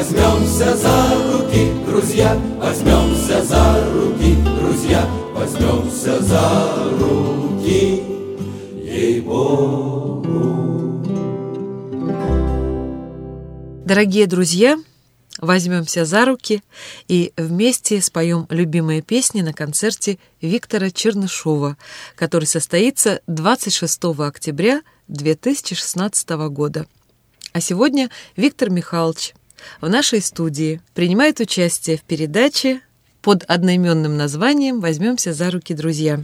Возьмемся за руки, друзья, возьмемся за руки, друзья, возьмемся за руки, ей-богу. Дорогие друзья, возьмемся за руки и вместе споем любимые песни на концерте Виктора Чернышова, который состоится 26 октября 2016 года. А сегодня Виктор Михайлович в нашей студии принимает участие в передаче под одноименным названием «Возьмемся за руки, друзья».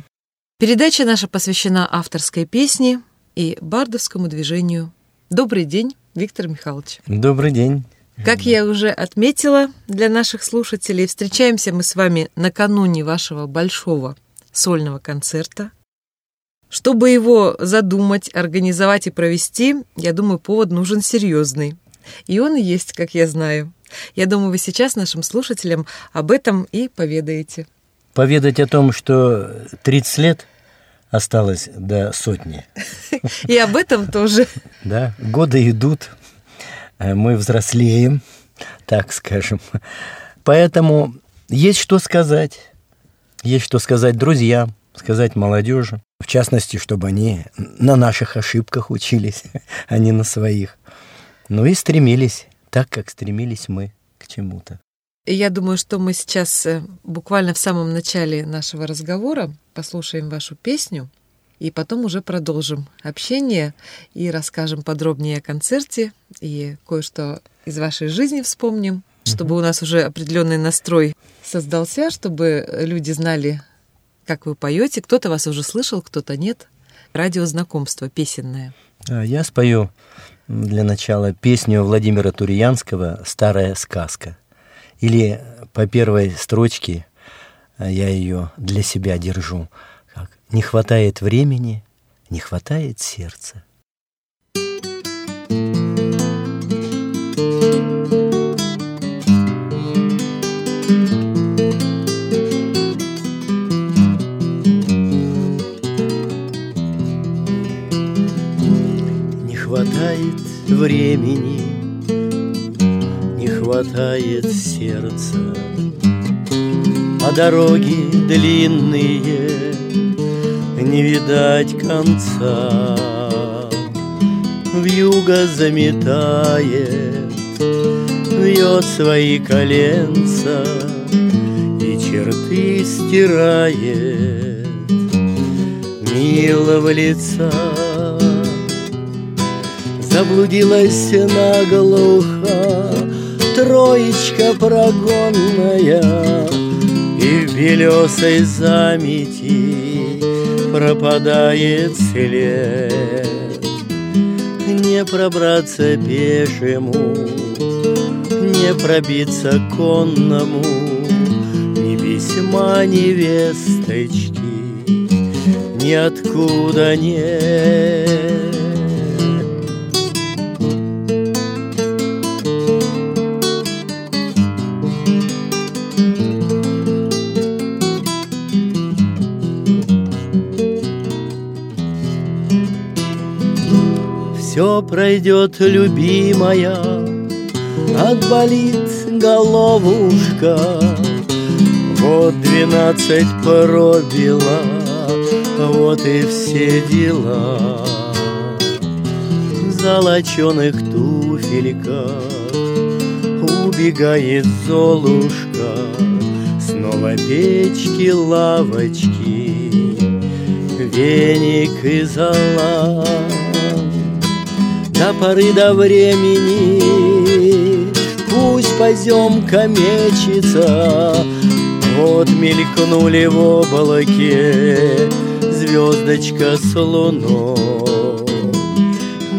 Передача наша посвящена авторской песне и бардовскому движению. Добрый день, Виктор Михайлович. Добрый день. Как я уже отметила для наших слушателей, встречаемся мы с вами накануне вашего большого сольного концерта. Чтобы его задумать, организовать и провести, я думаю, повод нужен серьезный. И он и есть, как я знаю. Я думаю, вы сейчас нашим слушателям об этом и поведаете. Поведать о том, что 30 лет осталось до сотни. И об этом тоже. Да, годы идут, э, мы взрослеем, так скажем. Поэтому есть что сказать. Есть что сказать друзьям, сказать молодежи. В частности, чтобы они на наших ошибках учились, а не на своих. Ну и стремились, так как стремились мы к чему-то. Я думаю, что мы сейчас э, буквально в самом начале нашего разговора послушаем вашу песню, и потом уже продолжим общение и расскажем подробнее о концерте и кое-что из вашей жизни вспомним, чтобы у нас уже определенный настрой создался, чтобы люди знали, как вы поете. Кто-то вас уже слышал, кто-то нет. Радиознакомство песенное. А, я спою для начала песню Владимира Турьянского «Старая сказка». Или по первой строчке а, я ее для себя держу. Как «Не хватает времени, не хватает сердца». Времени, не хватает сердца, А дороги длинные, не видать конца. Вьюга заметает, вьет свои коленца И черты стирает милого лица. Заблудилась наглухо Троечка прогонная И в белесой замети Пропадает след. Не пробраться пешему Не пробиться конному Ни письма, ни весточки Ниоткуда нет все пройдет, любимая, Отболит головушка. Вот двенадцать пробила, вот и все дела. В золоченых туфельках убегает Золушка. Снова печки, лавочки, веник и зола до поры до времени. Пусть поземка мечется. Вот мелькнули в облаке Звездочка с луной.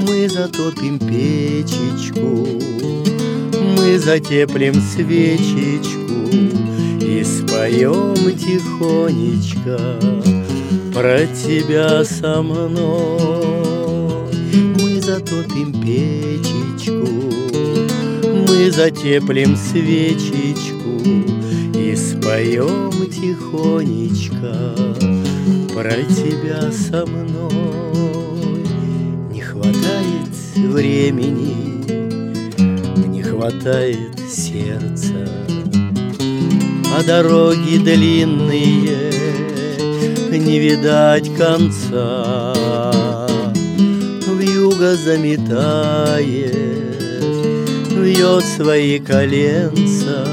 Мы затопим печечку Мы затеплим свечечку И споем тихонечко Про тебя со мной затопим печечку, Мы затеплим свечечку И споем тихонечко Про тебя со мной. Не хватает времени, Не хватает сердца, А дороги длинные не видать конца. Юго заметает, вьет свои коленца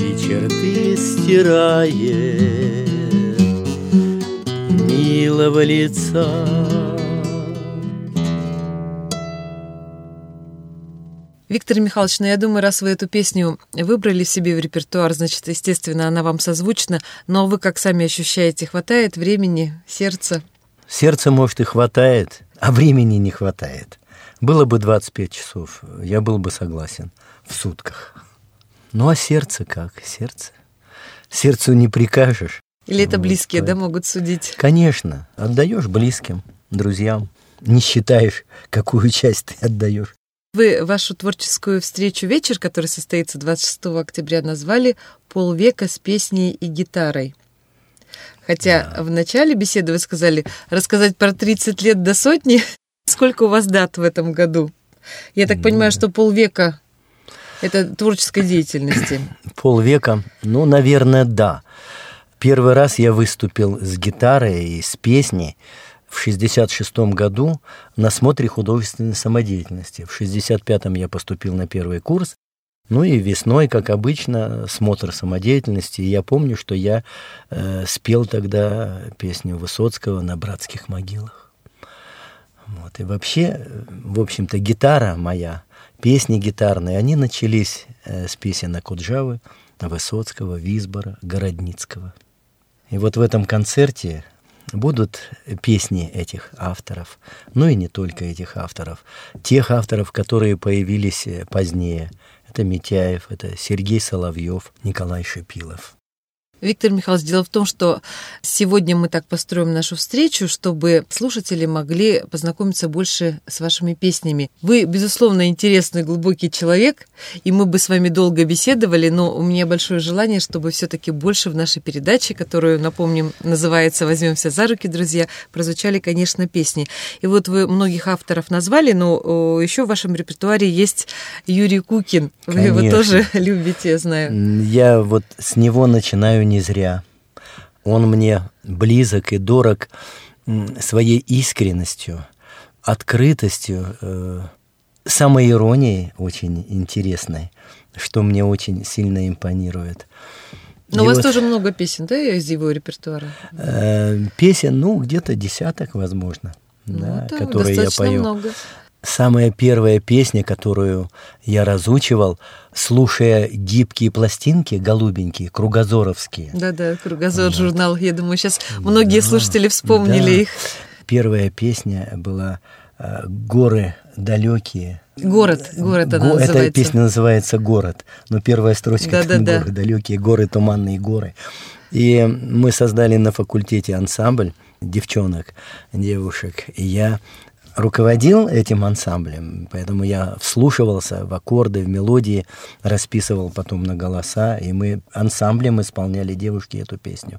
И черты стирает милого лица. Виктор Михайлович, ну я думаю, раз вы эту песню выбрали себе в репертуар, значит, естественно, она вам созвучна, но вы как сами ощущаете, хватает времени, сердца? Сердца, может, и хватает, а времени не хватает. Было бы 25 часов, я был бы согласен в сутках. Ну а сердце как? Сердце? Сердцу не прикажешь. Или это близкие, вот, да, могут судить? Конечно. Отдаешь близким, друзьям. Не считаешь, какую часть ты отдаешь. Вы вашу творческую встречу вечер, который состоится 26 октября, назвали «Полвека с песней и гитарой». Хотя да. в начале беседы вы сказали рассказать про 30 лет до сотни. Сколько у вас дат в этом году? Я так понимаю, что полвека это творческой деятельности. Полвека, ну, наверное, да. Первый раз я выступил с гитарой и с песней в 1966 году на смотре художественной самодеятельности. В 1965 я поступил на первый курс. Ну и весной, как обычно, смотр самодеятельности. И я помню, что я э, спел тогда песню Высоцкого на братских могилах. Вот. И вообще, в общем-то, гитара моя, песни гитарные, они начались э, с песен Акуджавы, Высоцкого, Висбора, Городницкого. И вот в этом концерте будут песни этих авторов, ну и не только этих авторов, тех авторов, которые появились э, позднее. Это Митяев, это Сергей Соловьев, Николай Шипилов. Виктор Михайлович, дело в том, что сегодня мы так построим нашу встречу, чтобы слушатели могли познакомиться больше с вашими песнями. Вы, безусловно, интересный, глубокий человек, и мы бы с вами долго беседовали, но у меня большое желание, чтобы все-таки больше в нашей передаче, которую, напомним, называется «Возьмемся за руки, друзья», прозвучали, конечно, песни. И вот вы многих авторов назвали, но еще в вашем репертуаре есть Юрий Кукин. Вы конечно. его тоже любите, я знаю. Я вот с него начинаю не зря. Он мне близок и дорог своей искренностью, открытостью, э, самой иронией очень интересной, что мне очень сильно импонирует. Но и у вас вот, тоже много песен, да, из его репертуара? Э, песен, ну, где-то десяток, возможно, ну, да, которые я пою. Много. Самая первая песня, которую я разучивал, слушая гибкие пластинки голубенькие, кругозоровские. Да-да, кругозор вот. журнал. Я думаю, сейчас многие да, слушатели вспомнили да. их. Первая песня была э, «Горы далекие». Город, город она Го, называется. Эта песня называется «Город», но первая строчка да, там да, «Горы да. далекие», «Горы, туманные горы». И мы создали на факультете ансамбль девчонок, девушек. И я руководил этим ансамблем, поэтому я вслушивался в аккорды, в мелодии, расписывал потом на голоса, и мы ансамблем исполняли девушки эту песню.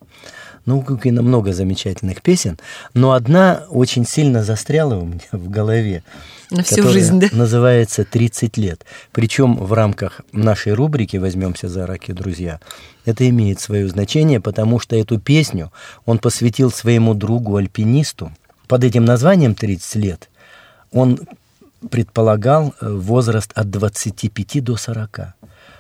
Ну, как и много замечательных песен, но одна очень сильно застряла у меня в голове. На всю жизнь, да? Называется «30 лет». Причем в рамках нашей рубрики «Возьмемся за раки, друзья» это имеет свое значение, потому что эту песню он посвятил своему другу-альпинисту, под этим названием 30 лет он предполагал э, возраст от 25 до 40.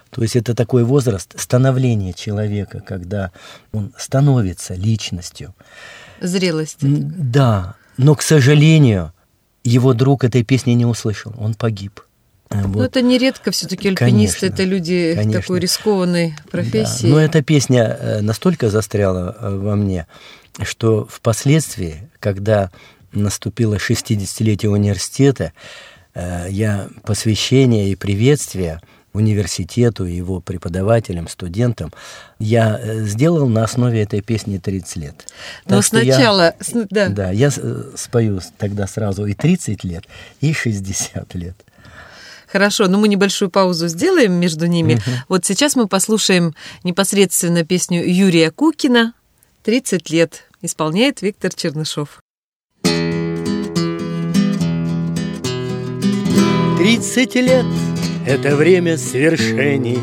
То есть это такой возраст становления человека, когда он становится личностью. Зрелость. Да, но, к сожалению, его друг этой песни не услышал, он погиб. Э, вот. Но это нередко все-таки альпинисты, конечно, это люди конечно. такой рискованной профессии. Да. Но эта песня э, настолько застряла во мне, что впоследствии, когда наступило 60-летие университета, э, я посвящение и приветствие университету, его преподавателям, студентам, я э, сделал на основе этой песни 30 лет. Но так сначала... Я, да. да, я спою тогда сразу и 30 лет, и 60 лет. Хорошо, но ну мы небольшую паузу сделаем между ними. Угу. Вот сейчас мы послушаем непосредственно песню Юрия Кукина «30 лет». Исполняет Виктор Чернышов. Тридцать лет это время свершений.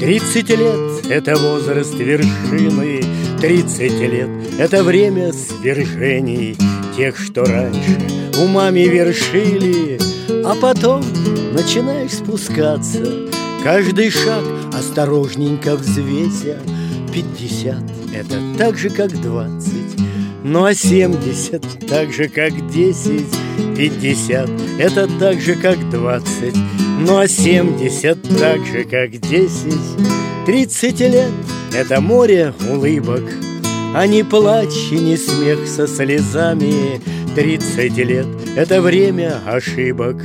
Тридцать лет — это возраст вершины, Тридцать лет — это время свержений Тех, что раньше умами вершили, А потом начинаешь спускаться, Каждый шаг осторожненько взвеся. Пятьдесят — это так же, как двадцать, Ну а семьдесят — так же, как десять, Пятьдесят — это так же, как двадцать, Ну а семьдесят — так же, как десять. Тридцать лет — это море улыбок, А не плач и не смех со слезами. Тридцать лет — это время ошибок,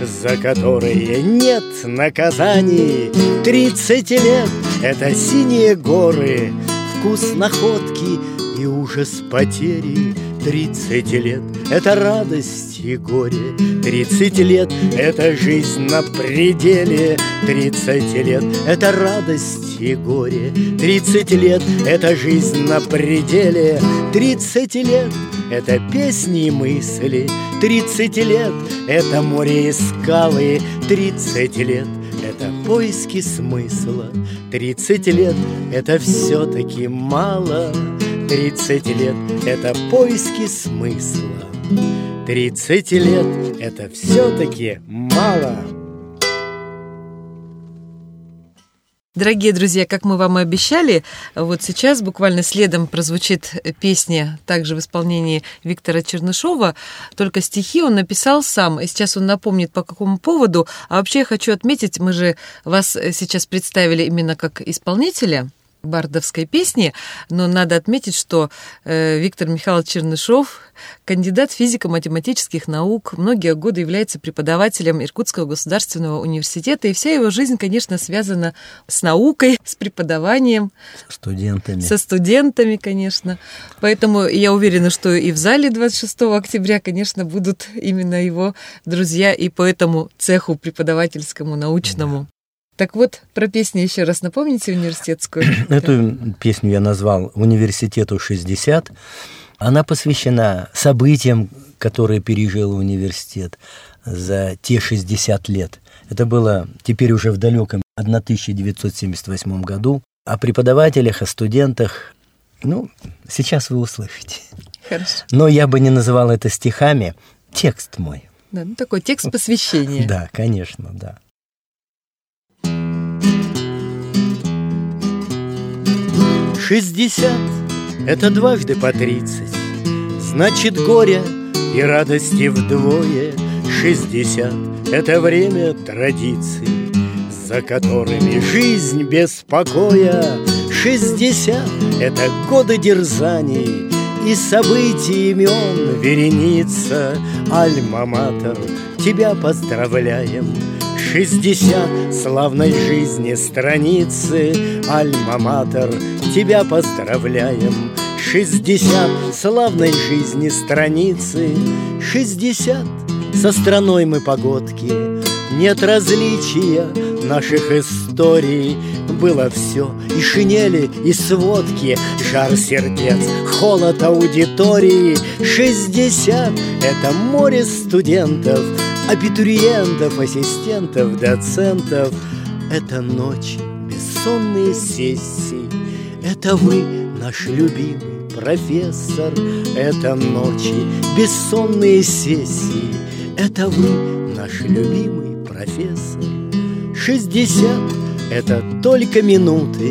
За которые нет наказаний. Тридцать лет — это синие горы, Вкус находки и ужас потери. Тридцать лет — это радость и горе, Тридцать лет — это жизнь на пределе, Тридцать лет — это радость и горе, Тридцать лет — это жизнь на пределе, Тридцать лет — это песни и мысли, Тридцать лет — это море и скалы, Тридцать лет — это поиски смысла, Тридцать лет — это все-таки мало, Тридцать лет — это поиски смысла. Тридцать лет — это все-таки мало. Дорогие друзья, как мы вам и обещали, вот сейчас буквально следом прозвучит песня также в исполнении Виктора Чернышова, только стихи он написал сам, и сейчас он напомнит по какому поводу. А вообще я хочу отметить, мы же вас сейчас представили именно как исполнителя, бардовской песни, но надо отметить, что э, Виктор Михайлович Чернышов, кандидат физико-математических наук, многие годы является преподавателем Иркутского государственного университета, и вся его жизнь, конечно, связана с наукой, с преподаванием. Студентами. Со студентами, конечно. Поэтому я уверена, что и в зале 26 октября, конечно, будут именно его друзья и по этому цеху преподавательскому, научному. Так вот, про песню еще раз напомните университетскую. Эту песню я назвал «Университету 60». Она посвящена событиям, которые пережил университет за те 60 лет. Это было теперь уже в далеком 1978 году. О преподавателях, о студентах, ну, сейчас вы услышите. Хорошо. Но я бы не называл это стихами. Текст мой. Да, ну такой текст посвящения. Да, конечно, да. Шестьдесят — это дважды по тридцать, Значит, горе и радости вдвое. Шестьдесят — это время традиций, За которыми жизнь без покоя. Шестьдесят — это годы дерзаний И событий имен вереница. Альма-матер, тебя поздравляем — Шестьдесят славной жизни страницы. Альма-Матер, тебя поздравляем. Шестьдесят славной жизни страницы. Шестьдесят со страной мы погодки. Нет различия наших историй. Было все и шинели, и сводки. Жар сердец, холод аудитории. Шестьдесят — это море студентов Абитуриентов, ассистентов, доцентов. Это ночи, бессонные сессии. Это вы, наш любимый профессор. Это ночи, бессонные сессии. Это вы, наш любимый профессор. Шестьдесят — это только минуты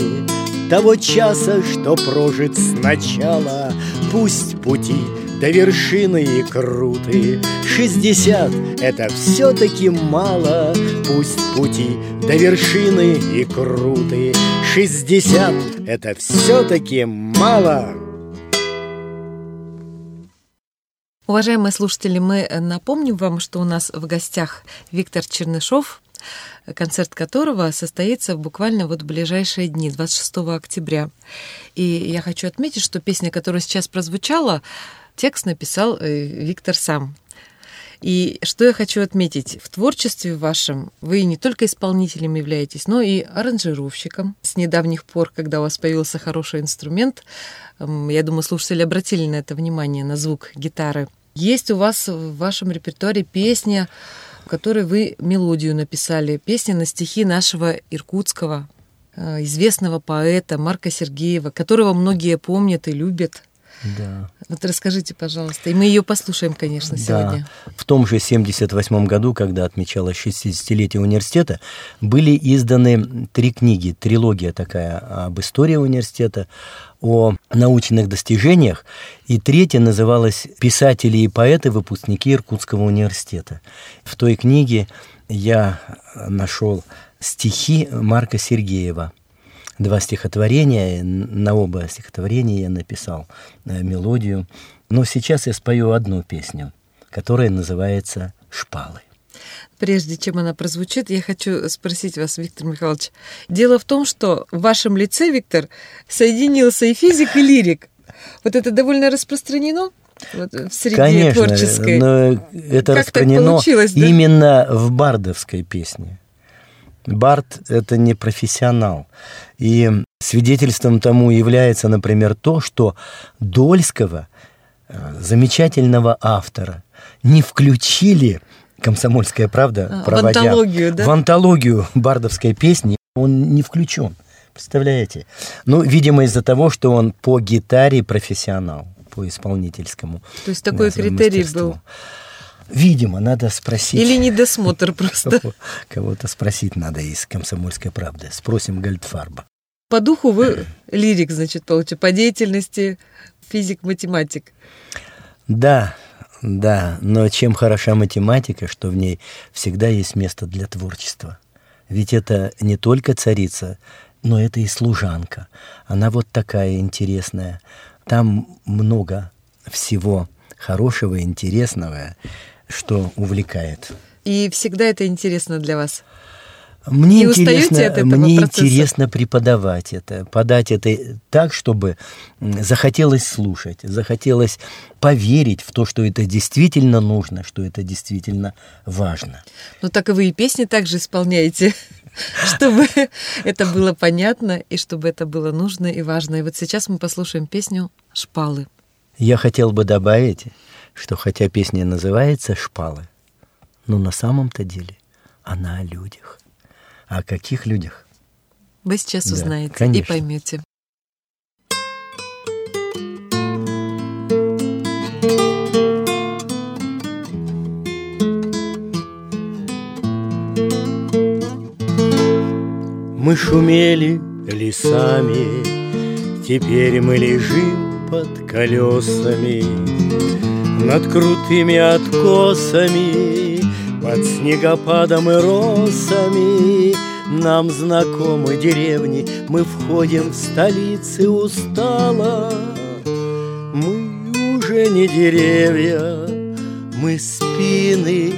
Того часа, что прожит сначала. Пусть пути до вершины и круты. Шестьдесят — это все-таки мало, Пусть пути до вершины и круты. Шестьдесят — это все-таки мало. Уважаемые слушатели, мы напомним вам, что у нас в гостях Виктор Чернышов, концерт которого состоится буквально вот в ближайшие дни, 26 октября. И я хочу отметить, что песня, которая сейчас прозвучала, Текст написал э, Виктор сам. И что я хочу отметить, в творчестве вашем вы не только исполнителем являетесь, но и аранжировщиком. С недавних пор, когда у вас появился хороший инструмент, я думаю, слушатели обратили на это внимание, на звук гитары. Есть у вас в вашем репертуаре песня в которой вы мелодию написали, песни на стихи нашего иркутского э, известного поэта Марка Сергеева, которого многие помнят и любят. Да. Вот расскажите, пожалуйста. И мы ее послушаем, конечно, сегодня. Да. В том же 78 году, когда отмечалось 60-летие университета, были изданы три книги, трилогия такая об истории университета, о научных достижениях, и третья называлась «Писатели и поэты, выпускники Иркутского университета». В той книге я нашел стихи Марка Сергеева – два стихотворения. На оба стихотворения я написал э, мелодию. Но сейчас я спою одну песню, которая называется «Шпалы». Прежде чем она прозвучит, я хочу спросить вас, Виктор Михайлович. Дело в том, что в вашем лице, Виктор, соединился и физик, и лирик. Вот это довольно распространено вот, в среде Конечно, творческой. но это как распространено да? именно в бардовской песне. Барт – это не профессионал. И свидетельством тому является, например, то, что Дольского, э, замечательного автора, не включили «Комсомольская правда», а, проводя, в антологию, да? в антологию бардовской песни, он не включен. Представляете? Ну, видимо, из-за того, что он по гитаре профессионал, по исполнительскому. То есть такой критерий был. Видимо, надо спросить. Или недосмотр просто. Кого-то спросить надо из «Комсомольской правды». Спросим Гальдфарба. По духу вы лирик, значит, получите, по деятельности физик-математик. Да, да, но чем хороша математика, что в ней всегда есть место для творчества. Ведь это не только царица, но это и служанка. Она вот такая интересная. Там много всего хорошего, интересного что увлекает. И всегда это интересно для вас? Мне, интересно, от мне интересно преподавать это, подать это так, чтобы захотелось слушать, захотелось поверить в то, что это действительно нужно, что это действительно важно. Ну так и вы и песни также исполняете, чтобы это было понятно и чтобы это было нужно и важно. И вот сейчас мы послушаем песню «Шпалы». Я хотел бы добавить, что хотя песня называется «Шпалы», но на самом-то деле она о людях. А о каких людях? Вы сейчас да, узнаете конечно. и поймете. Мы шумели лесами, теперь мы лежим под колесами над крутыми откосами, под снегопадом и росами Нам знакомы деревни, мы входим в столицы устало. Мы уже не деревья, мы спины,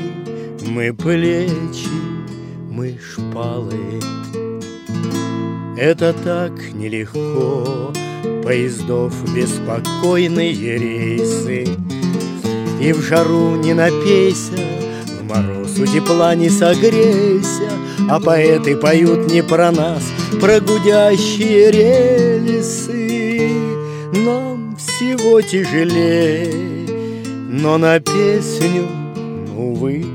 мы плечи, мы шпалы. Это так нелегко, поездов беспокойные рейсы — и в жару не напейся, в мороз у тепла не согрейся, А поэты поют не про нас, про гудящие рельсы. Нам всего тяжелее, но на песню, увы,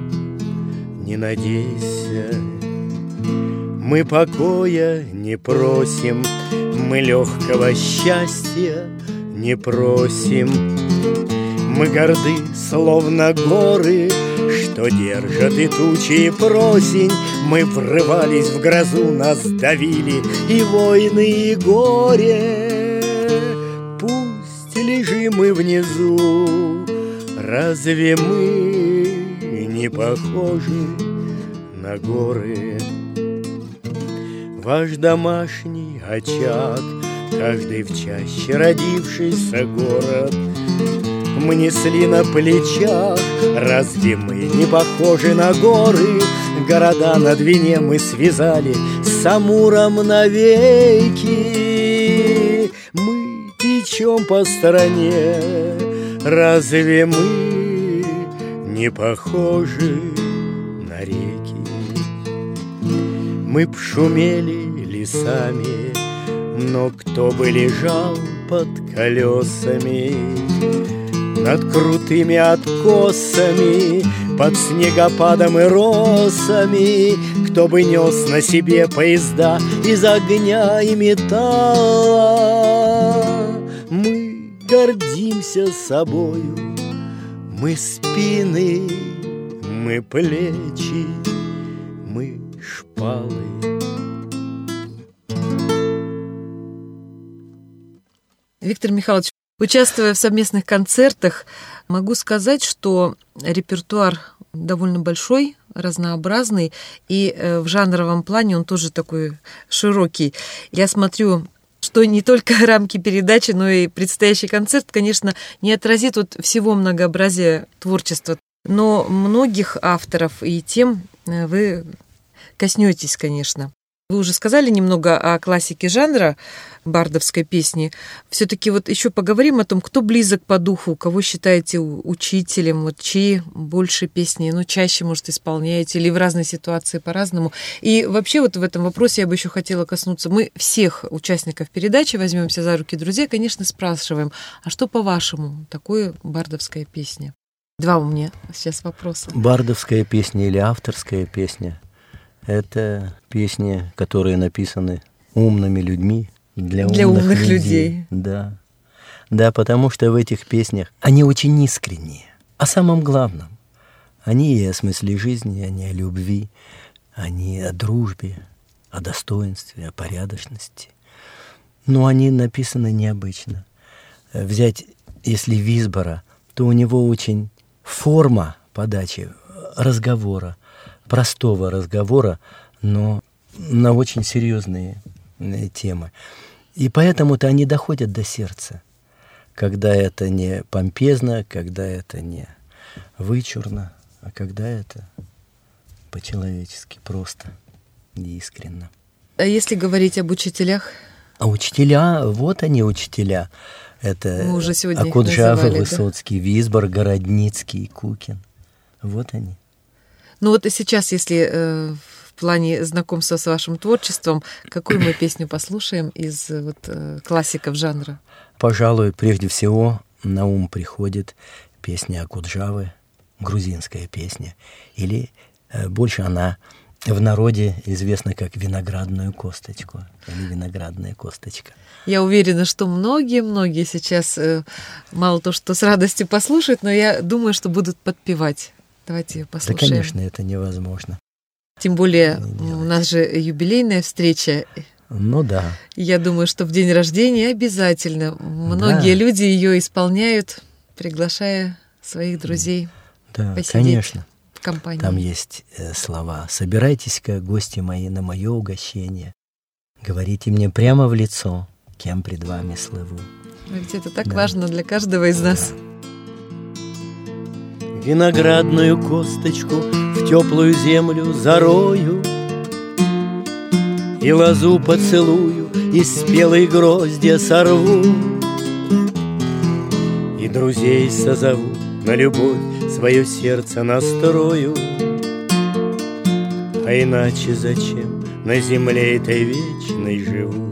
не надейся. Мы покоя не просим, мы легкого счастья не просим. Мы горды, словно горы, Что держат и тучи, и просень. Мы врывались в грозу, нас давили И войны, и горе. Пусть лежим мы внизу, Разве мы не похожи на горы? Ваш домашний очаг, Каждый в чаще родившийся город — мы несли на плечах Разве мы не похожи на горы? Города на Двине мы связали С Амуром навеки Мы течем по стороне Разве мы не похожи на реки? Мы б шумели лесами Но кто бы лежал под колесами Над крутыми откосами Под снегопадом и росами. Кто бы нес на себе поезда Из огня и металла? Мы гордимся собою. Мы спины, мы плечи, мы шпалы. Виктор Михайлович, участвуя в совместных концертах, могу сказать, что репертуар довольно большой, разнообразный, и э, в жанровом плане он тоже такой широкий. Я смотрю что не только рамки передачи, но и предстоящий концерт, конечно, не отразит вот всего многообразия творчества. Но многих авторов и тем э, вы коснетесь, конечно. Вы уже сказали немного о классике жанра бардовской песни. Все-таки вот еще поговорим о том, кто близок по духу, кого считаете учителем, вот чьи больше песни, ну, чаще, может, исполняете, или в разной ситуации по-разному. И вообще вот в этом вопросе я бы еще хотела коснуться. Мы всех участников передачи возьмемся за руки друзей, конечно, спрашиваем, а что по-вашему такое бардовская песня? Два у меня сейчас вопроса. Бардовская песня или авторская песня – это песни, которые написаны умными людьми для, для умных, умных людей. людей. Да. Да, потому что в этих песнях они очень искренние. О самом главном. Они и о смысле жизни, они о любви, они о дружбе, о достоинстве, о порядочности. Но они написаны необычно. Взять, если Визбора, то у него очень форма подачи разговора, простого разговора, но на очень серьезные темы. И поэтому-то они доходят до сердца, когда это не помпезно, когда это не вычурно, а когда это по-человечески просто и искренно. А если говорить об учителях? А учителя, вот они учителя. Это Мы уже сегодня Акуджава, Высоцкий, да? Висбор, Городницкий, Кукин. Вот они. Ну вот и сейчас, если э, в плане знакомства с вашим творчеством, какую мы песню послушаем из э, вот, э, классиков жанра? Пожалуй, прежде всего на ум приходит песня Акуджавы, грузинская песня, или э, больше она в народе известна как виноградную косточку или виноградная косточка. Я уверена, что многие-многие сейчас мало то, что с радостью послушают, но я думаю, что будут подпевать. Давайте ее послушаем. Да, конечно, это невозможно. Тем более у нас же юбилейная встреча. Ну да. Я думаю, что в день рождения обязательно многие да. люди ее исполняют, приглашая своих друзей. Да, конечно. В компании. Там есть э, слова: "Собирайтесь-ка, гости мои, на мое угощение. Говорите мне прямо в лицо, кем пред вами слыву". Ведь это так да. важно для каждого из да. нас виноградную косточку теплую землю зарою И лозу поцелую, и спелые гроздья сорву. И друзей созову на любовь свое сердце настрою. А иначе зачем на земле этой вечной живу?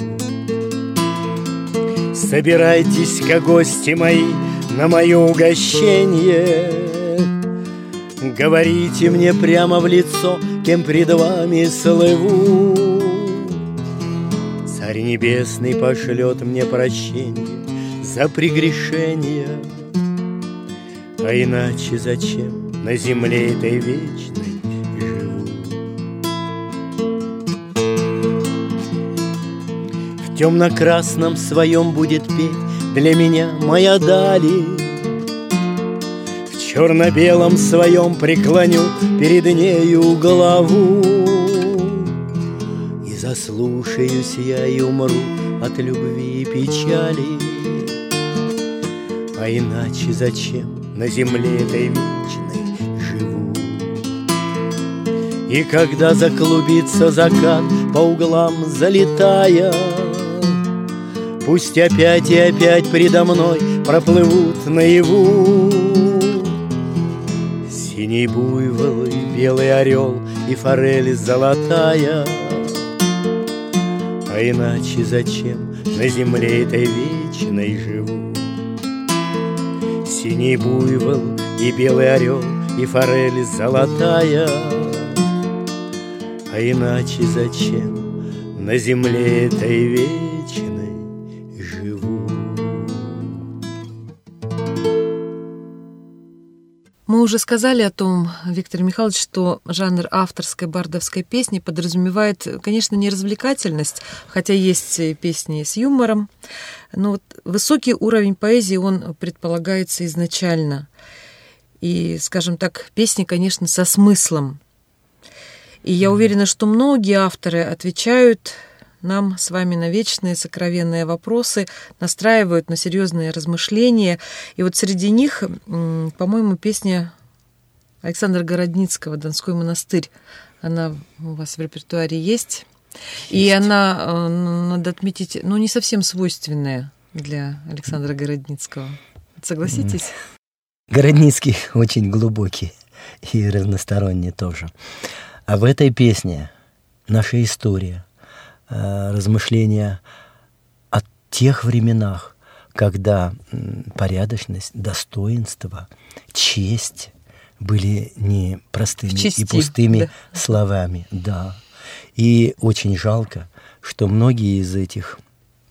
Собирайтесь-ка, гости мои, на мое угощение Говорите мне прямо в лицо, кем пред вами слыву. Царь Небесный пошлет мне прощение за прегрешение, А иначе зачем на земле этой вечной живу? В темно-красном своем будет петь для меня моя дали, черно-белом своем преклоню перед нею голову. И заслушаюсь я и умру от любви и печали. А иначе зачем на земле этой вечной живу? И когда заклубится закат по углам залетая, Пусть опять и опять предо мной проплывут наяву Синий буйвол и белый орел И форель золотая А иначе зачем на земле этой вечной живу? синий буйвол и белый орел, и форель золотая. А иначе зачем на земле этой вечной уже сказали о том, Виктор Михайлович, что жанр авторской бардовской песни подразумевает, конечно, не развлекательность, хотя есть песни с юмором, но вот высокий уровень поэзии, он предполагается изначально. И, скажем так, песни, конечно, со смыслом. И я уверена, что многие авторы отвечают нам с вами на вечные сокровенные вопросы, настраивают на серьезные размышления. И вот среди них, по-моему, песня Александра Городницкого «Донской монастырь». Она у вас в репертуаре есть. есть. И она, э, надо отметить, ну, не совсем свойственная для Александра Городницкого. Согласитесь? Городницкий очень глубокий и разносторонний тоже. А в этой песне наша история, размышления о тех временах, когда порядочность, достоинство, честь были не простыми чести, и пустыми да. словами. Да. И очень жалко, что многие из этих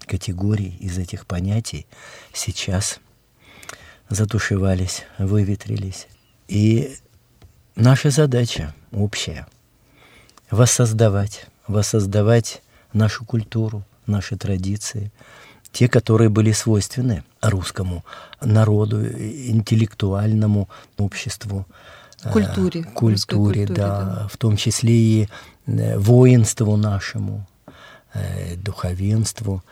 категорий, из этих понятий сейчас затушевались, выветрились. И наша задача общая – воссоздавать, воссоздавать нашу культуру, наши традиции, те, которые были свойственны русскому народу, интеллектуальному обществу. Э, культуре. Культуре, да, да, в том числе и э, воинству нашему, э, духовенству.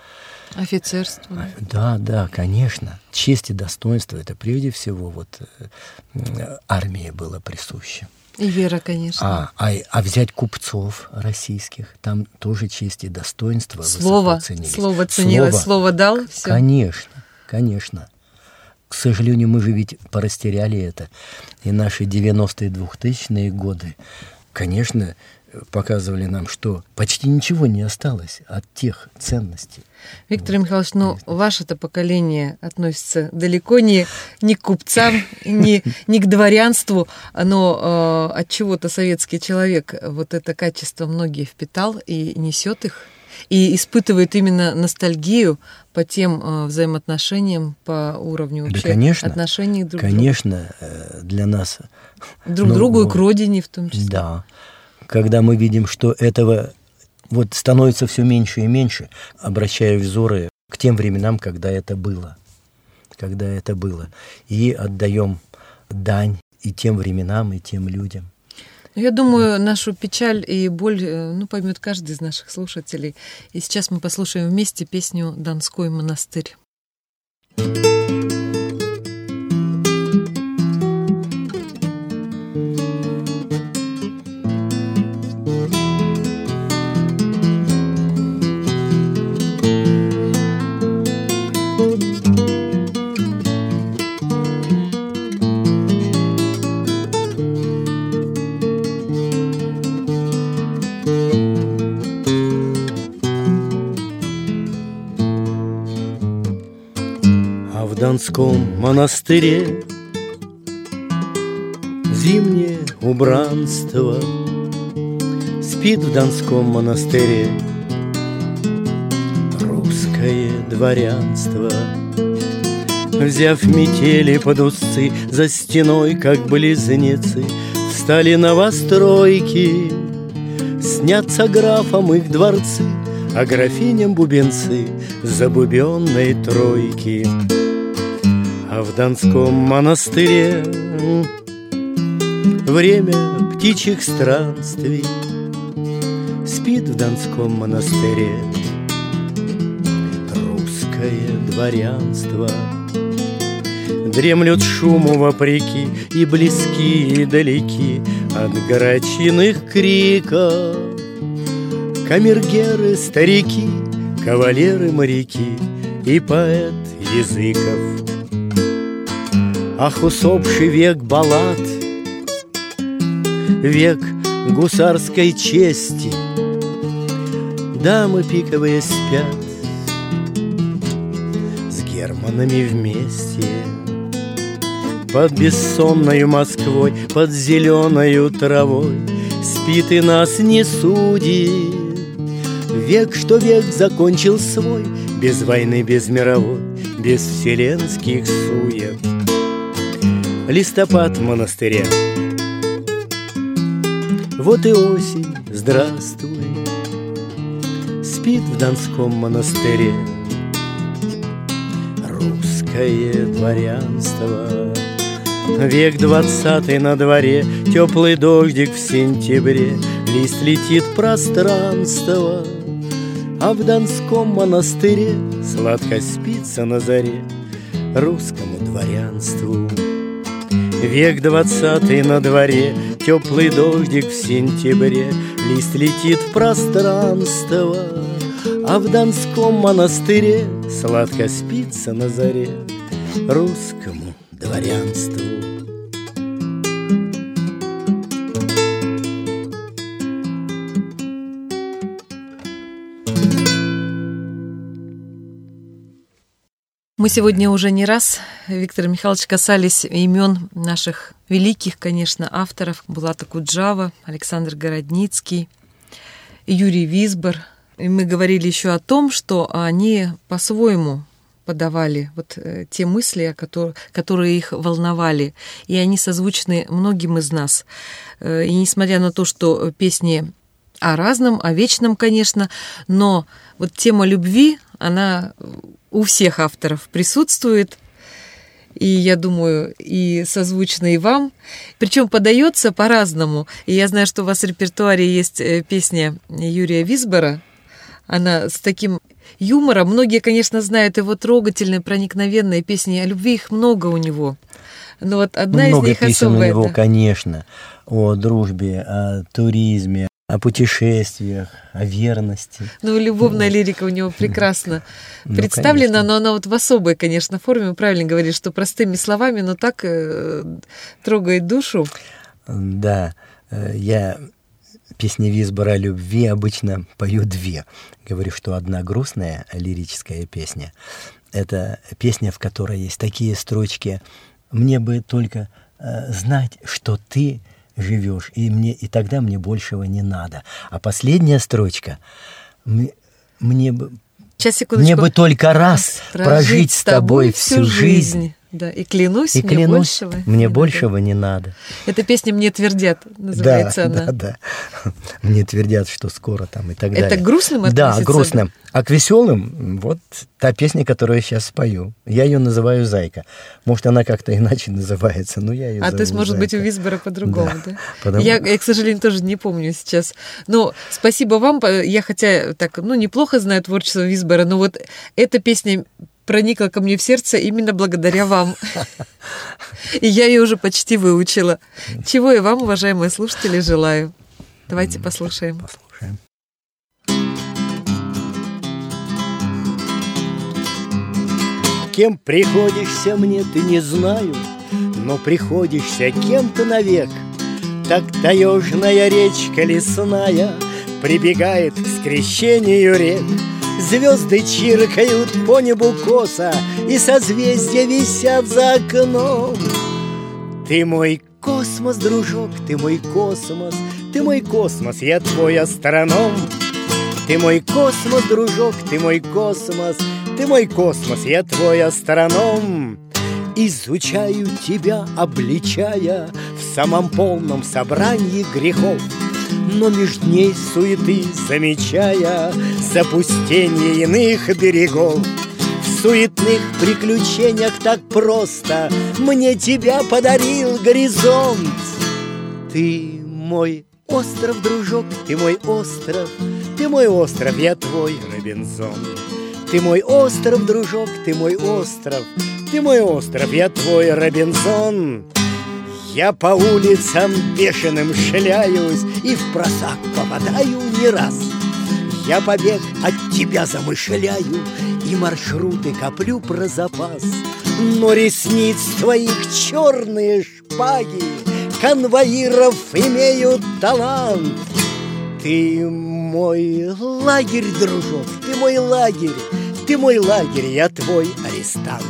Офицерству. Да, да, конечно. Честь и достоинство – это прежде всего вот армии было присуще. И вера, конечно. А, а, а взять купцов российских, там тоже честь и достоинство Слово, слово ценилось, слово, слово дал, все. Конечно, конечно. К сожалению, мы же ведь порастеряли это. И наши 90-е, 2000-е годы, конечно, показывали нам, что почти ничего не осталось от тех ценностей. Виктор вот. Михайлович, ну, ваше-то поколение относится далеко не, не к купцам, не, не к дворянству, но э, от чего-то советский человек вот это качество многие впитал и несет их, и испытывает именно ностальгию по тем э, взаимоотношениям, по уровню вообще да, конечно, отношений друг к другу. Конечно, э, для нас... Друг ну, другу и к родине в том числе. Да когда мы видим, что этого вот становится все меньше и меньше, обращая взоры к тем временам, когда это было, когда это было, и отдаем дань и тем временам, и тем людям. Я думаю, нашу печаль и боль э, ну, поймет каждый из наших слушателей. И сейчас мы послушаем вместе песню «Донской монастырь». Донском монастыре. Зимнее убранство Спит в Донском монастыре. Русское дворянство Взяв метели под усы За стеной, как близнецы Встали новостройки Снятся графам их дворцы А графиням бубенцы Забубенной тройки а в Донском монастыре Время птичьих странствий. Спит в Донском монастыре Русское дворянство. Дремлют шуму вопреки И близки, и далеки От горочиных криков. Камергеры, старики Кавалеры, моряки И поэт языков Ах, усопший век баллад, Век гусарской чести, Дамы пиковые спят С германами вместе. Под бессонною Москвой, под зеленою травой Спит и нас не судит Век, что век закончил свой Без войны, без мировой, без вселенских сует Листопад в монастыре. Вот и осень, здравствуй. Спит в Донском монастыре. Русское дворянство. Век двадцатый на дворе Теплый дождик в сентябре. Лист летит пространство А в Донском монастыре Сладко спится на заре. Русскому дворянству Век двадцатый на дворе, теплый дождик в сентябре, Лист летит в пространство, а в Донском монастыре Сладко спится на заре русскому дворянству. Мы сегодня уже не раз, Виктор Михайлович, касались имен наших великих, конечно, авторов. Булата Куджава, Александр Городницкий, Юрий Висбор. И мы говорили еще о том, что они по-своему подавали вот э, те мысли, которые, которые их волновали, и они созвучны многим из нас. Э, и несмотря на то, что песни о разном, о вечном, конечно, но вот тема любви, она у всех авторов присутствует, и я думаю, и созвучно и вам. Причем подается по-разному. И я знаю, что у вас в репертуаре есть э, песня Юрия Висбора. Она с таким юмором. Многие, конечно, знают его трогательные, проникновенные песни. О любви их много у него. Но вот одна много из них песен особая. у него, да. конечно, о дружбе, о туризме, о путешествиях, о верности. Ну, любовная лирика у него прекрасно Ну, представлена, но она вот в особой, конечно, форме. Правильно говорите, что простыми словами, но так э, трогает душу. Да, э, я песни Висбора о любви обычно пою две. Говорю, что одна грустная лирическая песня — это песня, в которой есть такие строчки «Мне бы только э, знать, что ты живешь, и, мне, и тогда мне большего не надо». А последняя строчка «Мне, мне бы Сейчас, секундочку. мне бы только раз прожить с тобой всю жизнь. Да, и клянусь, И мне клянусь, большего. мне не надо. большего не надо. Эта песня «Мне твердят» называется да, она. Да, да. Мне твердят, что скоро там и так Это далее. к грустным Да, относится? грустным. А к веселым, вот та песня, которую я сейчас спою. Я ее называю «Зайка». Может, она как-то иначе называется, но я ее А то есть, может быть, у «Зайка». Висбора по-другому, Да, да? потому- Я, я, к сожалению, тоже не помню сейчас. Но спасибо вам. Я хотя так, ну, неплохо знаю творчество Висбора, но вот эта песня проникла ко мне в сердце именно благодаря вам. И я ее уже почти выучила. Чего и вам, уважаемые слушатели, желаю. Давайте послушаем. Послушаем. Кем приходишься мне, ты не знаю, Но приходишься кем-то навек. Так таежная речка лесная Прибегает к скрещению рек. Звезды чиркают по небу косо, И созвездия висят за окном. Ты мой космос, дружок, ты мой космос, ты мой космос, я твой астроном. Ты мой космос, дружок, ты мой космос, ты мой космос, я твой астроном. Изучаю тебя, обличая в самом полном собрании грехов. Но меж дней суеты замечая запустение иных берегов. В суетных приключениях так просто Мне тебя подарил горизонт. Ты мой остров, дружок, ты мой остров Ты мой остров, я твой Робинзон. Ты мой остров, дружок, ты мой остров Ты мой остров, я твой Робинзон я по улицам бешеным шляюсь И в просак попадаю не раз. Я побег от тебя замышляю И маршруты коплю про запас. Но ресниц твоих черные шпаги Конвоиров имеют талант. Ты мой лагерь, дружок, ты мой лагерь Ты мой лагерь, я твой арестант.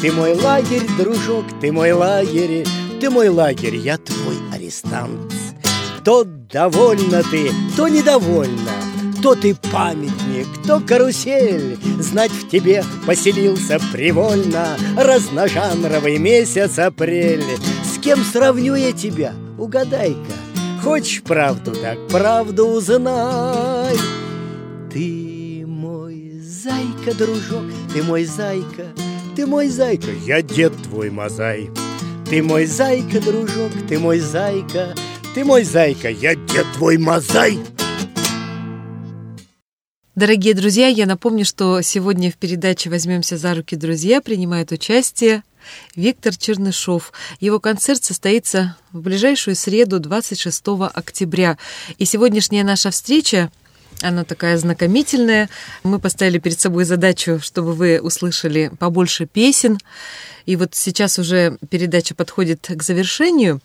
Ты мой лагерь, дружок, ты мой лагерь, ты мой лагерь, я твой арестант. То довольна ты, то недовольна, то ты памятник, то карусель. Знать в тебе поселился привольно Разножанровый месяц апрель. С кем сравню я тебя, угадай-ка Хочешь правду, так правду узнай. Ты мой зайка, дружок, ты мой зайка Ты мой зайка, я дед твой мозай Ты мой зайка, дружок, ты мой зайка Ты мой зайка, я дед твой мозай Дорогие друзья, я напомню, что сегодня в передаче «Возьмемся за руки, друзья» принимает участие Виктор Чернышов. Его концерт состоится в ближайшую среду, 26 октября. И сегодняшняя наша встреча она такая знакомительная. Мы поставили перед собой задачу, чтобы вы услышали побольше песен. И вот сейчас уже передача подходит к завершению.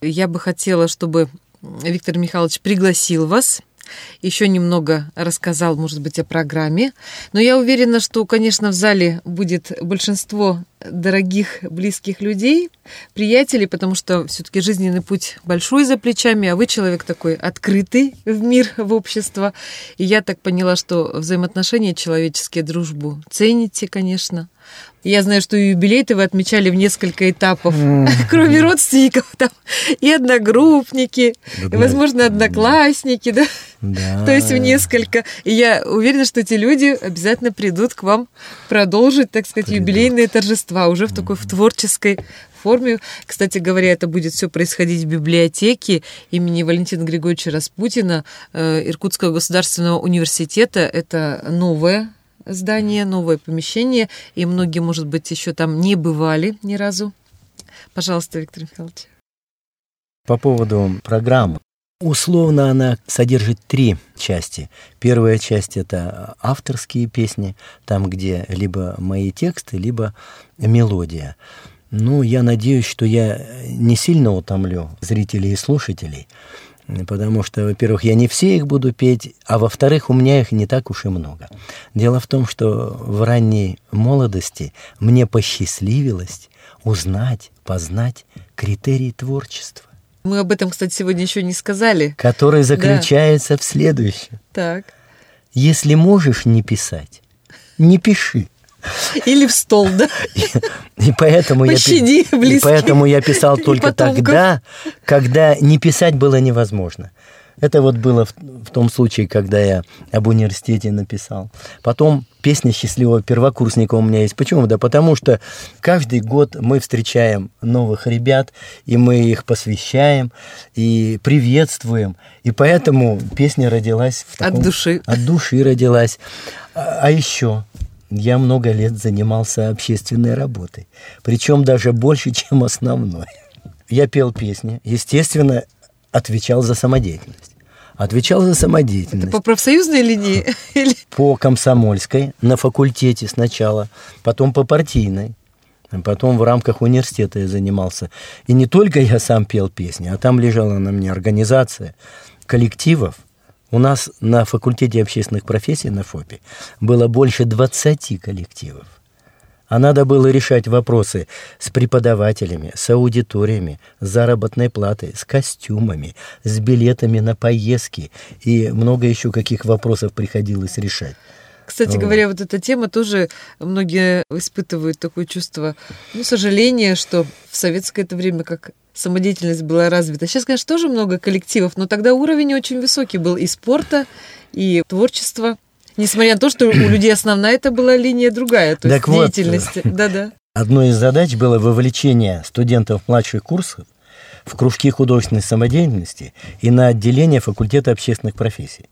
Я бы хотела, чтобы Виктор Михайлович пригласил вас еще немного рассказал, может быть, о программе. Но я уверена, что, конечно, в зале будет большинство дорогих, близких людей, приятелей, потому что все-таки жизненный путь большой за плечами, а вы человек такой открытый в мир, в общество. И я так поняла, что взаимоотношения человеческие, дружбу цените, конечно. Я знаю, что юбилей-то вы отмечали в несколько этапов, кроме родственников, там и одногруппники, и, возможно, одноклассники, да? да? То есть в несколько. И я уверена, что эти люди обязательно придут к вам продолжить, так сказать, юбилейные торжества уже в такой в творческой форме. Кстати говоря, это будет все происходить в библиотеке имени Валентина Григорьевича Распутина э, Иркутского государственного университета. Это новое здание, новое помещение, и многие, может быть, еще там не бывали ни разу. Пожалуйста, Виктор Михайлович. По поводу программы. Условно она содержит три части. Первая часть – это авторские песни, там, где либо мои тексты, либо мелодия. Ну, я надеюсь, что я не сильно утомлю зрителей и слушателей, потому что, во-первых, я не все их буду петь, а во-вторых, у меня их не так уж и много. Дело в том, что в ранней молодости мне посчастливилось узнать, познать критерии творчества. Мы об этом, кстати, сегодня еще не сказали. Который заключается да. в следующем. Так. Если можешь не писать, не пиши. Или в стол, да? И, и поэтому, Пощади, я, и поэтому я писал только тогда, когда не писать было невозможно. Это вот было в, в том случае, когда я об университете написал. Потом песня счастливого первокурсника у меня есть. Почему? Да потому что каждый год мы встречаем новых ребят, и мы их посвящаем, и приветствуем. И поэтому песня родилась... В таком, от души. От души родилась. А, а еще я много лет занимался общественной работой, причем даже больше, чем основной. Я пел песни, естественно, отвечал за самодеятельность. Отвечал за самодеятельность. Это по профсоюзной линии? По комсомольской, на факультете сначала, потом по партийной. Потом в рамках университета я занимался. И не только я сам пел песни, а там лежала на мне организация коллективов, у нас на факультете общественных профессий на ФОПе было больше 20 коллективов. А надо было решать вопросы с преподавателями, с аудиториями, с заработной платой, с костюмами, с билетами на поездки и много еще каких вопросов приходилось решать. Кстати вот. говоря, вот эта тема тоже многие испытывают такое чувство, ну, сожаления, что в советское это время как самодеятельность была развита. Сейчас, конечно, тоже много коллективов, но тогда уровень очень высокий был и спорта, и творчества. Несмотря на то, что у людей основная это была линия другая, то так есть вот, деятельности. Да-да. Одной из задач было вовлечение студентов младших курсов в кружки художественной самодеятельности и на отделение факультета общественных профессий.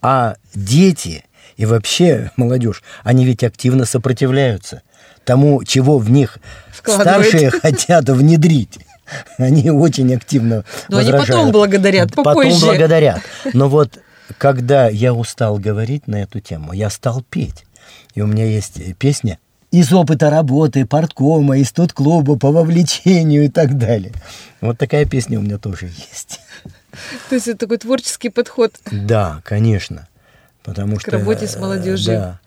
А дети и вообще молодежь, они ведь активно сопротивляются тому, чего в них старшие хотят внедрить. Они очень активно Но возражают. они потом благодарят, попозже. Потом благодарят. Но вот когда я устал говорить на эту тему, я стал петь. И у меня есть песня из опыта работы, порткома, из тот клуба по вовлечению и так далее. Вот такая песня у меня тоже есть. То есть это такой творческий подход. Да, конечно. Потому К что, работе с молодежью. Да.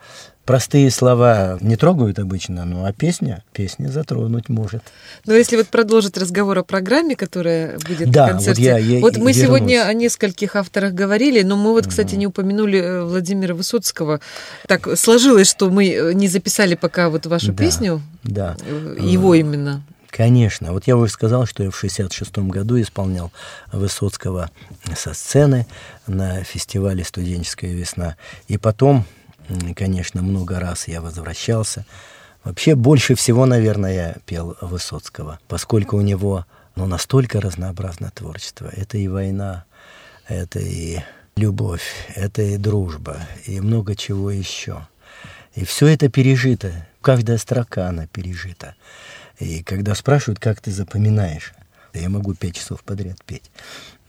Простые слова не трогают обычно, ну а песня, песня затронуть может. Но если вот продолжить разговор о программе, которая будет Да, на концерте. вот я- я вот мы вернусь. сегодня о нескольких авторах говорили, но мы вот, кстати, не упомянули э, Владимира Высоцкого. Так сложилось, что мы э, не записали пока вот вашу Да, песню, Да. э, его именно. Конечно. Вот я уже сказал, что я в 66 году исполнял Высоцкого со сцены на фестивале «Студенческая весна». И потом, конечно, много раз я возвращался. Вообще больше всего, наверное, я пел Высоцкого, поскольку у него ну, настолько разнообразное творчество. Это и война, это и любовь, это и дружба, и много чего еще. И все это пережито, каждая строка она пережита. И когда спрашивают, как ты запоминаешь, я могу пять часов подряд петь.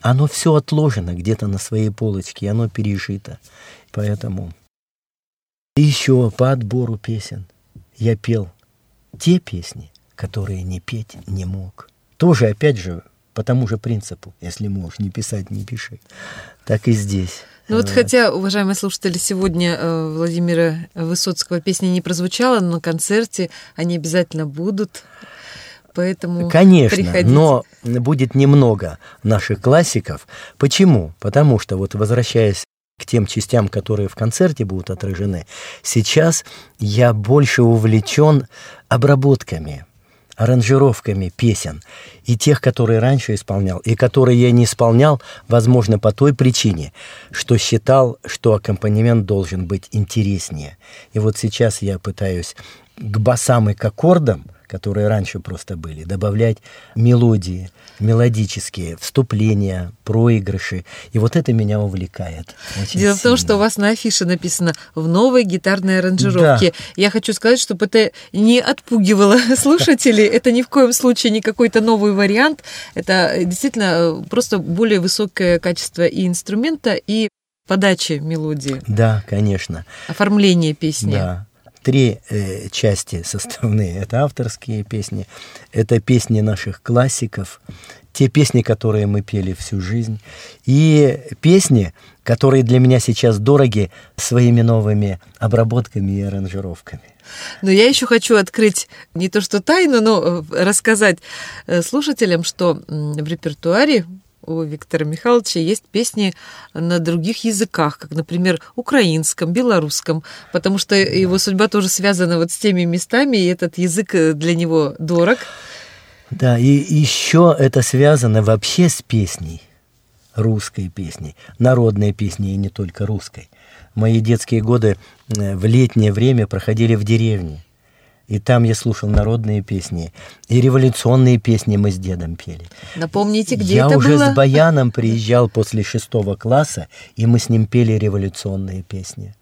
Оно все отложено где-то на своей полочке, и оно пережито. Поэтому и еще по отбору песен я пел те песни, которые не петь не мог. Тоже, опять же, по тому же принципу, если можешь не писать, не пиши. Так и здесь. Ну вот Вот. хотя, уважаемые слушатели, сегодня э, Владимира Высоцкого песня не прозвучала, но на концерте они обязательно будут. Поэтому Конечно, приходите. но будет немного наших классиков. Почему? Потому что, вот возвращаясь к тем частям, которые в концерте будут отражены, сейчас я больше увлечен обработками, аранжировками песен. И тех, которые раньше исполнял, и которые я не исполнял, возможно, по той причине, что считал, что аккомпанемент должен быть интереснее. И вот сейчас я пытаюсь к басам и к аккордам, которые раньше просто были, добавлять мелодии, мелодические, вступления, проигрыши. И вот это меня увлекает. Дело в том, сильно. что у вас на афише написано в новой гитарной аранжировке. Я хочу сказать, чтобы это не отпугивало слушателей. Это ни в коем случае не какой-то новый вариант. Это действительно э, просто более высокое качество и инструмента, и подачи мелодии, Да, конечно. оформления песни. Да. Три э, части составные. Это авторские песни, это песни наших классиков, те песни, которые мы пели всю жизнь, и песни, которые для меня сейчас дороги своими новыми обработками и аранжировками. Но я еще хочу открыть не то что тайну, но э, рассказать э, слушателям, что в репертуаре у Виктора Михайловича есть песни на других языках, как, например, украинском, белорусском, потому что его судьба тоже связана вот с теми местами, и этот язык э, для него дорог. Да, и еще это связано вообще с песней, русской песней, народной песней и не только русской. Мои детские годы э, в летнее время проходили в деревне. И там я слушал народные песни. И революционные песни мы с дедом пели. Напомните, где я это уже было? с Баяном приезжал после шестого класса, и мы с ним пели революционные песни.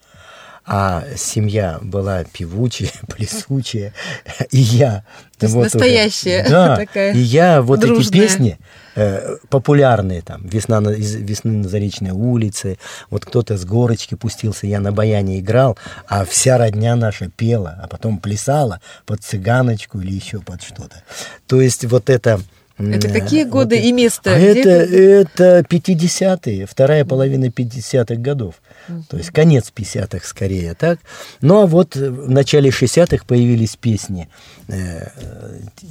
А семья была певучая, плясучая, и я... То есть уже- настоящая да, такая и я вот эти дружная. песни, э, популярные там, «Весна на, «Весны на Заречной улице», вот кто-то с горочки пустился, я на баяне играл, а вся родня наша пела, а потом плясала под цыганочку или еще под что-то. То есть вот это... Это м, какие вот годы это- и место? А это, это 50-е, вторая половина 50-х годов. То есть конец 50-х скорее, так? Ну а вот в начале 60-х появились песни э,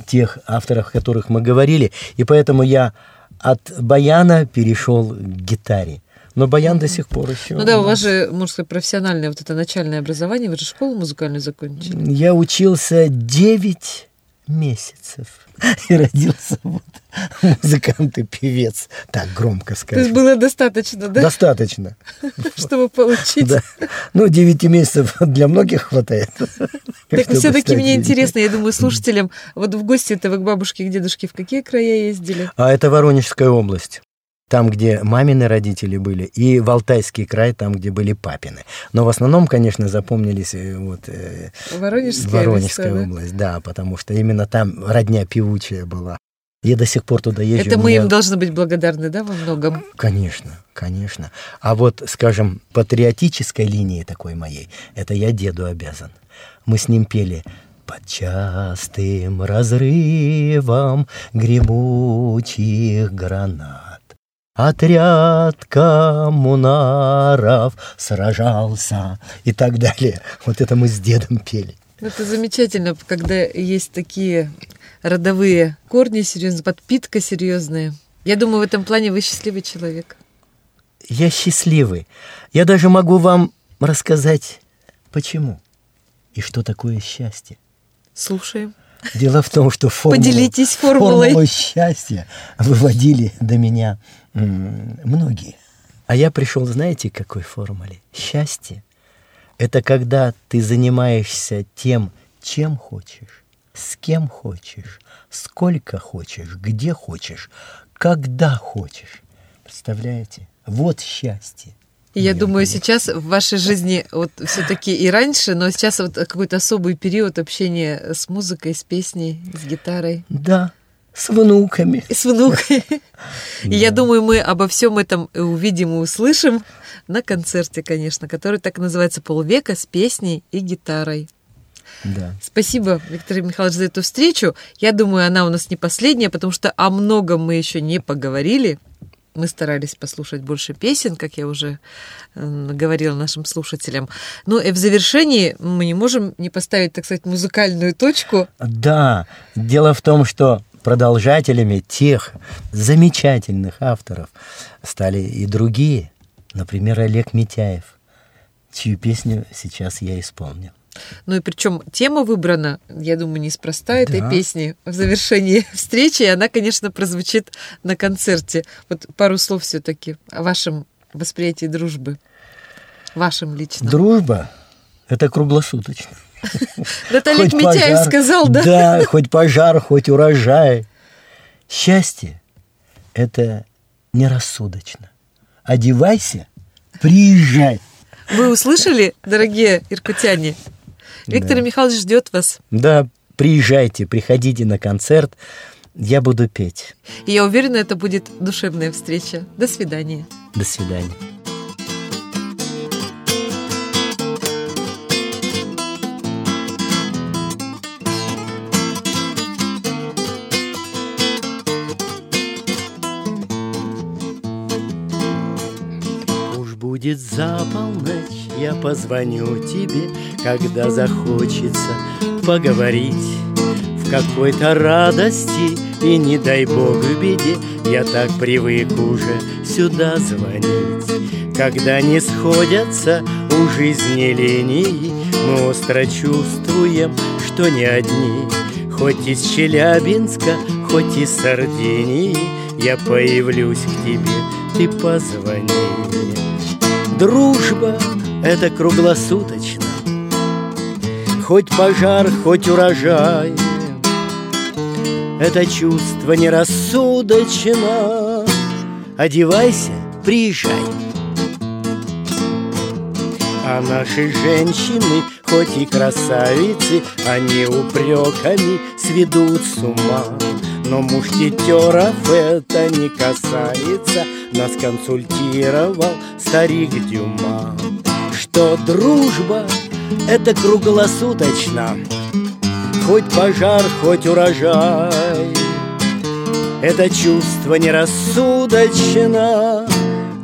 тех авторов, о которых мы говорили, и поэтому я от баяна перешел к гитаре. Но баян до сих пор еще. Ну да, у вас же, можно сказать, профессиональное вот это начальное образование, вы же школу музыкальную закончили. Я учился 9 месяцев и родился вот музыкант и певец. Так громко То есть было достаточно, да, Достаточно. чтобы получить. Да. Ну, 9 месяцев для многих хватает. Так чтобы все-таки мне интересно, я думаю, слушателям, вот в гости-то вы к бабушке, к дедушке в какие края ездили? А это Воронежская область. Там, где мамины родители были, и в Алтайский край, там, где были папины. Но в основном, конечно, запомнились э, вот, э, Воронежская, Воронежская места, да? область, да, потому что именно там родня певучая была. Я до сих пор туда езжу. Это мы меня- им должны быть благодарны, да, во многом? Конечно, конечно. А вот, скажем, патриотической линии такой моей, это я деду обязан. Мы с ним пели под частым разрывом гремучих гранат. Отряд коммунаров сражался и так далее. Вот это мы с дедом пели. Это замечательно, когда есть такие родовые корни серьезные, подпитка серьезная. Я думаю, в этом плане вы счастливый человек. Я счастливый. Я даже могу вам рассказать, почему и что такое счастье. Слушаем. Дело в том, что формулу, Поделитесь формулой. формулу счастья выводили до меня многие. А я пришел, знаете, к какой формуле? Счастье – это когда ты занимаешься тем, чем хочешь, с кем хочешь, сколько хочешь, где хочешь, когда хочешь. Представляете? Вот счастье. И я думаю, сейчас в вашей жизни вот все-таки и раньше, но сейчас вот какой-то особый период общения с музыкой, с песней, с гитарой. Да, с внуками. С внуками. И я думаю, мы обо всем этом увидим и услышим на концерте, конечно, который так называется «Полвека с песней и гитарой». Да. Спасибо, Виктор Михайлович, за эту встречу. Я думаю, она у нас не последняя, потому что о многом мы еще не поговорили. Мы старались послушать больше песен, как я уже э, говорила нашим слушателям. Ну и в завершении мы не можем не поставить, так сказать, музыкальную точку. Да, дело в том, что продолжателями тех замечательных авторов стали и другие. Например, Олег Митяев, чью песню сейчас я исполню. Ну и причем тема выбрана, я думаю, неспроста этой да. песни в завершении встречи, и она, конечно, прозвучит на концерте. Вот пару слов все-таки о вашем восприятии дружбы, вашем личном. Дружба – это круглосуточно. Олег Митяев сказал, да? Да, хоть пожар, хоть урожай. Счастье – это нерассудочно. Одевайся, приезжай. Вы услышали, дорогие иркутяне? Виктор да. Михайлович ждет вас. Да, приезжайте, приходите на концерт. Я буду петь. И я уверена, это будет душевная встреча. До свидания. До свидания. будет за полночь, я позвоню тебе, когда захочется поговорить в какой-то радости и не дай бог в беде, я так привык уже сюда звонить. Когда не сходятся у жизни линии, мы остро чувствуем, что не одни. Хоть из Челябинска, хоть из Сардинии, я появлюсь к тебе, ты позвони. Дружба — это круглосуточно. Хоть пожар, хоть урожай. Это чувство нерассудочно. Одевайся, приезжай. А наши женщины, хоть и красавицы Они упреками сведут с ума. Но мушкетеров это не касается Нас консультировал старик Дюма Что дружба — это круглосуточно. Хоть пожар, хоть урожай Это чувство нерассудочно.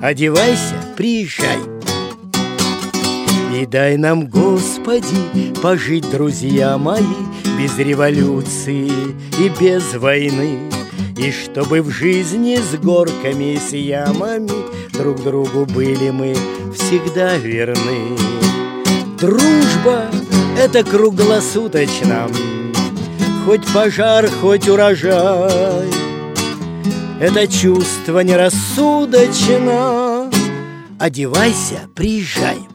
Одевайся, приезжай. И дай нам, Господи, пожить, друзья мои, без революции и без войны. И чтобы в жизни с горками и с ямами Друг другу были мы всегда верны. Дружба — это круглосуточно, Хоть пожар, хоть урожай. Это чувство нерассудочно. Одевайся, приезжай.